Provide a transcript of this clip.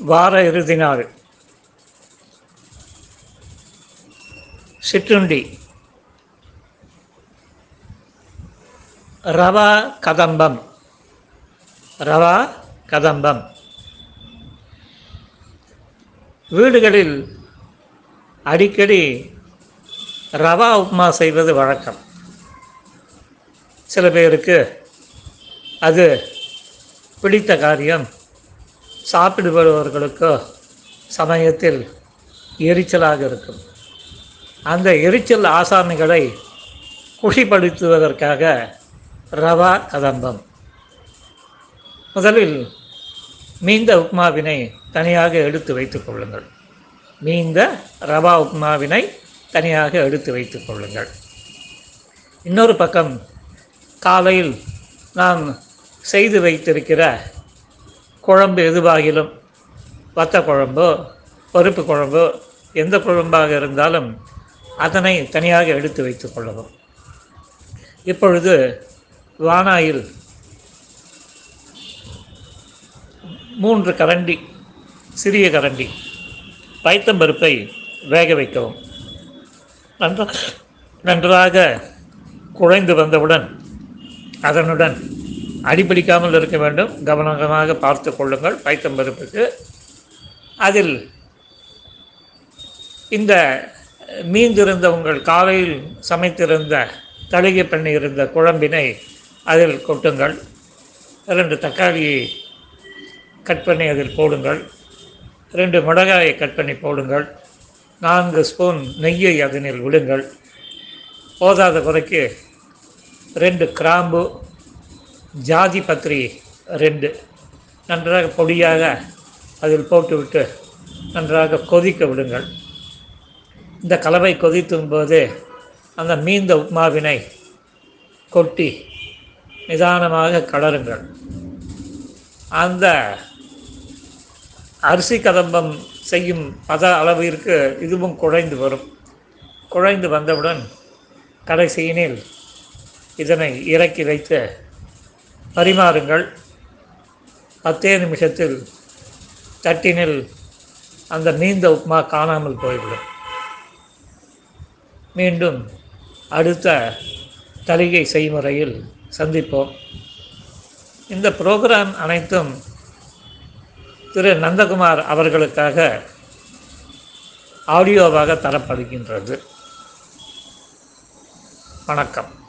வார இறுதி நாள். சிற்றுண்டி. ரவா கதம்பம். ரவா கதம்பம். வீடுகளில் அடிக்கடி ரவா உப்புமா செய்வது வழக்கம். சில பேருக்கு அது பிடித்த காரியம். சாப்பிடுபவர்களுக்கோ சமயத்தில் எரிச்சலாக இருக்கும். அந்த எரிச்சல் ஆசாமிகளை குஷிப்படுத்துவதற்காக ரவா கதம்பம். முதலில் மீந்த உப்மாவினை தனியாக எடுத்து வைத்துக் கொள்ளுங்கள். மீந்த ரவா உப்மாவினை தனியாக எடுத்து வைத்துக் கொள்ளுங்கள். இன்னொரு பக்கம் காலையில் நாம் செய்து வைத்திருக்கிற குழம்பு எதுவாகிலும் வத்த குழம்போ பருப்பு குழம்போ எந்த குழம்பாக இருந்தாலும் அதனை தனியாக எடுத்து வைத்துக் கொள்ளவும். இப்பொழுது வானாயில் மூன்று கரண்டி சிறிய கரண்டி பைத்தம்பருப்பை வேக வைக்கவும். நன்றாக நன்றாக குழைந்து வந்தவுடன் அதனுடன் அடிப்பிடிக்காமல் இருக்க வேண்டும். கவனமாக பார்த்து கொள்ளுங்கள். பைத்தம்பருப்புக்கு அதில் இந்த மீந்திருந்த உங்கள் காலையில் சமைத்திருந்த தளிகை பண்ணி இருந்த குழம்பினை அதில் கொட்டுங்கள். ரெண்டு தக்காளியை கட் பண்ணி அதில் போடுங்கள். ரெண்டு மிளகாயை கட் பண்ணி போடுங்கள். நான்கு ஸ்பூன் நெய்யை அதனில் விடுங்கள். போதாத குறைக்கு ரெண்டு கிராம்பு ஜாதி பத்திரி ரெண்டு. நன்றாக பொடியாக அதில் போட்டுவிட்டு நன்றாக கொதிக்க விடுங்கள். இந்த கலவை கொதித்தும் போது அந்த மீந்த உப்மாவினை கொட்டி நிதானமாக கலருங்கள். அந்த அரிசி கதம்பம் செய்யும் பத அளவிற்கு இதுவும் குழைந்து வரும். குழைந்து வந்தவுடன் கடைசியினில் இதனை இறக்கி வைத்து பரிமாறுங்கள். பத்தே நிமிஷத்தில் தட்டினில் அந்த நீந்த உப்மா காணாமல் போய்விடும். மீண்டும் அடுத்த தலிகை செய்முறையில் சந்திப்போம். இந்த புரோகிராம் அனைத்தும் திரு நந்தகுமார் அவர்களுக்காக ஆடியோவாக தரப்படுகின்றது. வணக்கம்.